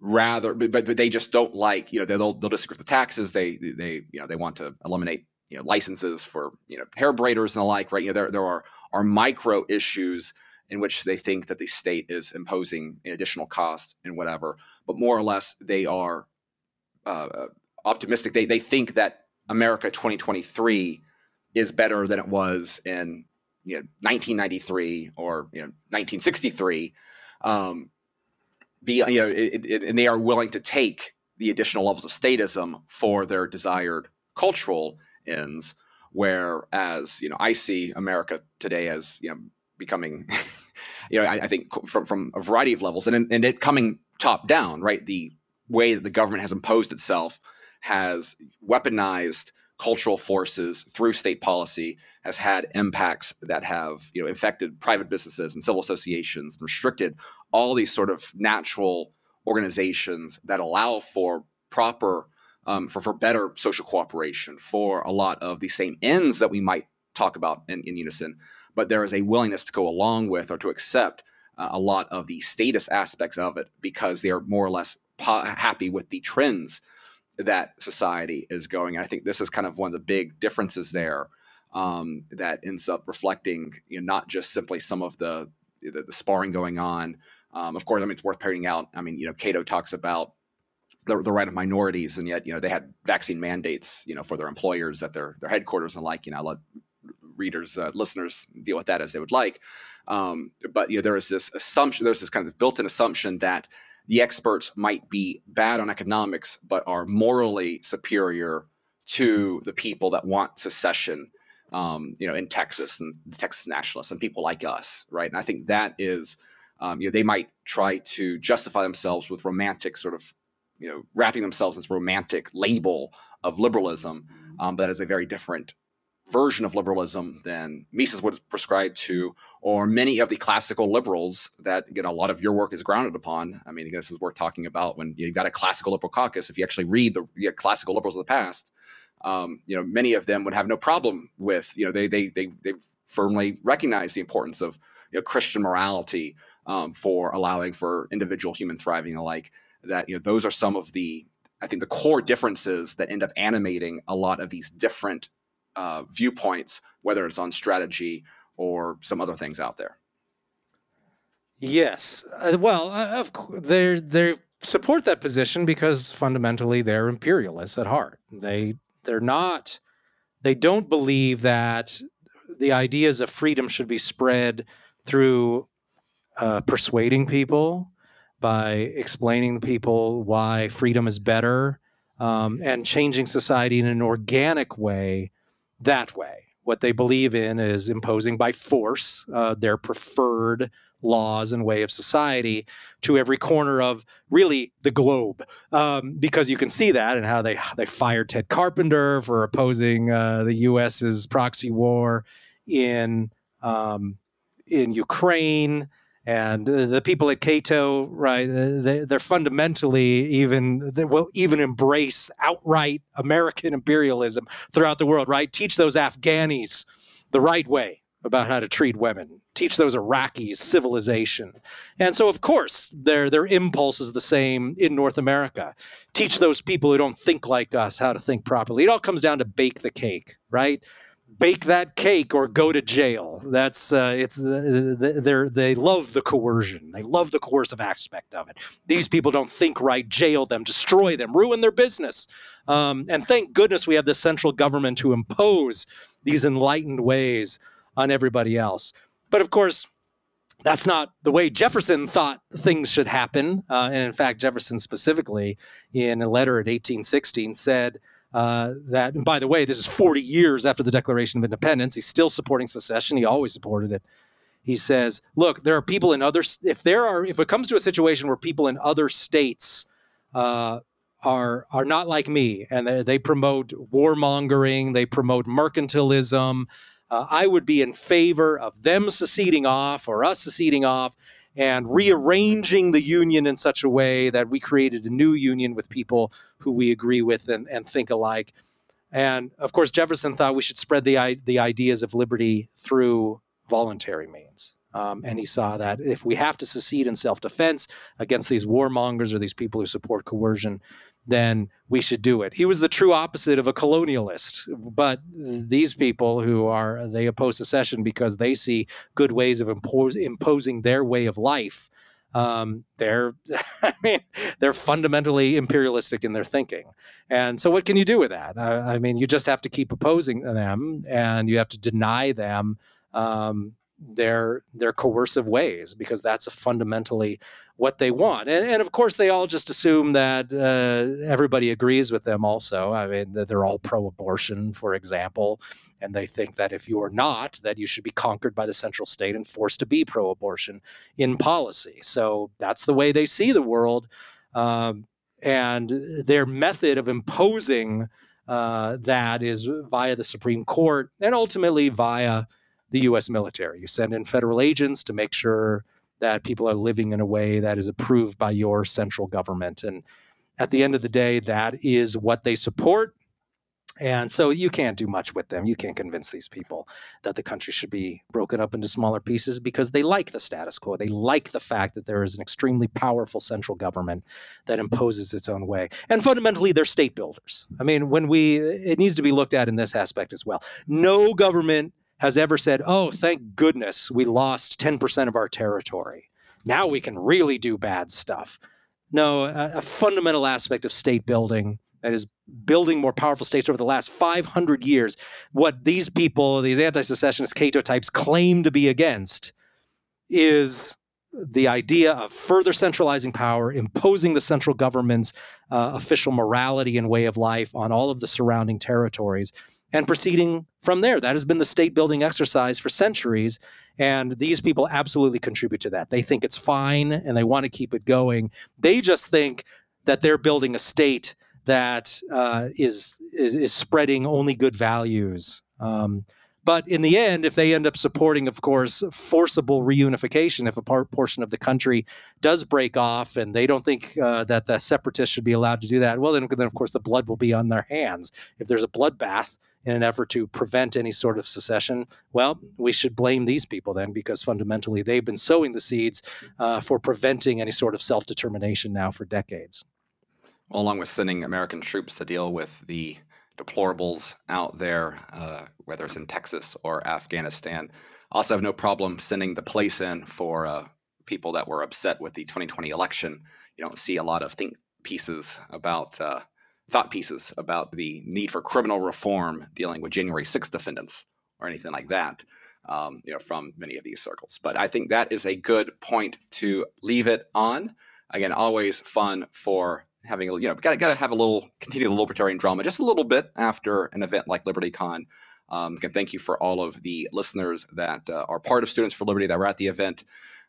S2: rather but, but they just don't like you know they'll they'll disagree with the taxes. They they you know they want to eliminate you know licenses for you know hair braiders and the like right? You know there there are are micro issues in which they think that the state is imposing additional costs and whatever but more or less they are uh, uh optimistic. They they think that America 2023 is better than it was in you know 1993 or you know 1963 um, be you know it, it, and they are willing to take the additional levels of statism for their desired cultural ends whereas you know i see america today as you know becoming you know I, I, think from from a variety of levels and and it coming top down right? The way that the government has imposed itself has weaponized cultural forces through state policy has had impacts that have you know infected private businesses and civil associations and restricted all these sort of natural organizations that allow for proper um, for, for better social cooperation for a lot of the same ends that we might talk about in, in unison. But there is a willingness to go along with or to accept uh, a lot of the status aspects of it because they are more or less po- happy with the trends that society is going. I think this is kind of one of the big differences there um, that ends up reflecting you know, not just simply some of the, the, the sparring going on. Um, of course, I mean, it's worth pointing out. I mean, you know, Cato talks about the, the right of minorities, and yet, you know, they had vaccine mandates, you know, for their employers at their, their headquarters and like, you know, let readers, uh, listeners deal with that as they would like. Um, but, you know, there is this assumption, there's this kind of built in assumption that the experts might be bad on economics, but are morally superior to the people that want secession, um, you know, in Texas and the Texas nationalists and people like us, right? And I think that is, um, you know, they might try to justify themselves with romantic sort of, you know, wrapping themselves in this romantic label of liberalism, um, but that is a very different version of liberalism than Mises would prescribe to, or many of the classical liberals that you know, a lot of your work is grounded upon. I mean, this is worth talking about when you've got a classical liberal caucus. If you actually read the, the classical liberals of the past, um, you know, many of them would have no problem with, you know, they they they they firmly recognize the importance of you know, Christian morality um, for allowing for individual human thriving alike. That you know, those are some of the I think the core differences that end up animating a lot of these different uh, viewpoints, whether it's on strategy or some other things out there.
S3: Yes, uh, well, uh, of they they support that position because fundamentally they're imperialists at heart. They they're not they don't believe that the ideas of freedom should be spread through uh, persuading people by explaining to people why freedom is better um, and changing society in an organic way that way. What they believe in is imposing by force uh, their preferred laws and way of society to every corner of really the globe, um, because you can see that and how they they fired Ted Carpenter for opposing uh, the U.S.'s proxy war in um, in Ukraine and the people at Cato, right? Uh, they, are fundamentally even they will even embrace outright American imperialism throughout the world, right? Teach those Afghanis the right way about how to treat women. Teach those Iraqis civilization, and so of course their their impulse is the same in North America. Teach those people who don't think like us how to think properly. It all comes down to bake the cake, right? Bake that cake or go to jail. That's uh, it's they they love the coercion. They love the coercive aspect of it. These people don't think right. Jail them, destroy them, ruin their business. Um, and thank goodness we have the central government to impose these enlightened ways on everybody else. But of course. That's not the way Jefferson thought things should happen. Uh, and in fact, Jefferson specifically, in a letter in 1816, said, uh, that, and by the way, this is 40 years after the Declaration of Independence. He's still supporting secession. He always supported it. He says, look, there are people in other, if there are, if it comes to a situation where people in other states uh, are are not like me, and they, they promote warmongering, they promote mercantilism. Uh, I would be in favor of them seceding off or us seceding off and rearranging the union in such a way that we created a new union with people who we agree with and, and think alike. And of course, Jefferson thought we should spread the, the ideas of liberty through voluntary means. Um, and he saw that if we have to secede in self defense against these warmongers or these people who support coercion, then we should do it. He was the true opposite of a colonialist. But these people who are, they oppose secession because they see good ways of impose, imposing their way of life. Um, they're, I mean, they're fundamentally imperialistic in their thinking. And so, what can you do with that? I, I mean, you just have to keep opposing them and you have to deny them um, their their coercive ways because that's fundamentally what they want and, and of course they all just assume that uh, everybody agrees with them also. I mean they're all pro-abortion for example and they think that if you are not that you should be conquered by the central state and forced to be pro-abortion in policy. So that's the way they see the world um, and their method of imposing uh, that is via the supreme court and ultimately via the US military. You send in federal agents to make sure that people are living in a way that is approved by your central government. And at the end of the day, that is what they support. And so you can't do much with them. You can't convince these people that the country should be broken up into smaller pieces because they like the status quo. They like the fact that there is an extremely powerful central government that imposes its own way. And fundamentally, they're state builders. I mean, when we, it needs to be looked at in this aspect as well. No government has ever said, oh, thank goodness we lost 10% of our territory. Now we can really do bad stuff. No, a, a, fundamental aspect of state building that is building more powerful states over the last 500 years, what these people, these anti secessionist Cato types, claim to be against is the idea of further centralizing power, imposing the central government's uh, official morality and way of life on all of the surrounding territories and proceeding from there. That has been the state building exercise for centuries. And these people absolutely contribute to that. They think it's fine and they want to keep it going. They just think that they're building a state that uh, is, is, is spreading only good values. Um, but in the end, if they end up supporting, of course, forcible reunification, if a part, portion of the country does break off and they don't think uh, that the separatists should be allowed to do that, well, then, then of course the blood will be on their hands. If there's a bloodbath, in an effort to prevent any sort of secession, well, we should blame these people then because fundamentally they've been sowing the seeds uh, for preventing any sort of self determination now for decades.
S2: Well, along with sending American troops to deal with the deplorables out there, uh, whether it's in Texas or Afghanistan, I also have no problem sending the place in for uh, people that were upset with the 2020 election. You don't see a lot of think pieces about uh, thought pieces about the need for criminal reform dealing with January 6th defendants or anything like that, um, you know, from many of these circles. But I think that is a good point to leave it on. Again, always fun for having a you know got got to have a little continue the libertarian drama just a little bit after an event like LibertyCon. Um, again, thank you for all of the listeners that uh, are part of Students for Liberty that were at the event.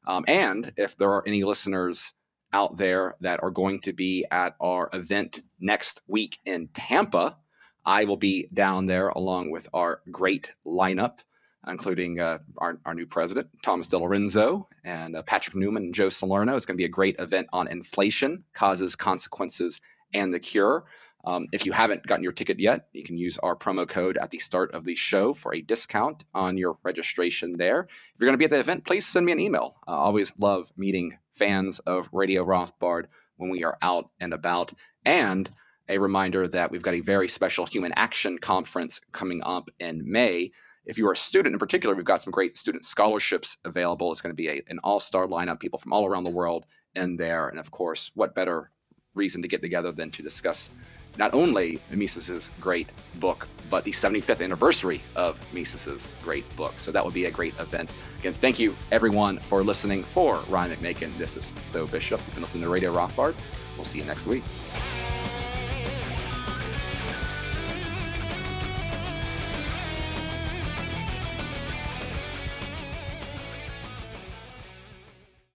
S2: Um, and if there are any listeners out there that are going to be at our event next week in Tampa. I will be down there along with our great lineup, including uh, our, our new president, Thomas DiLorenzo, and uh, Patrick Newman and Joe Salerno. It's going to be a great event on inflation, causes, consequences, and the cure. Um, if you haven't gotten your ticket yet, you can use our promo code at the start of the show for a discount on your registration there. If you're going to be at the event, please send me an email. I always love meeting fans of Radio Rothbard when we are out and about. And a reminder that we've got a very special Human Action Conference coming up in May. If you are a student in particular, we've got some great student scholarships available. It's going to be a, an all star lineup, people from all around the world in there. And of course, what better reason to get together than to discuss not only Mises's great book, but the 75th anniversary of Mises's great book. So that would be a great event. Again, thank you everyone for listening. For Ryan McMaken, this is Tho Bishop. You've been listening to Radio Rothbard. We'll see you next week.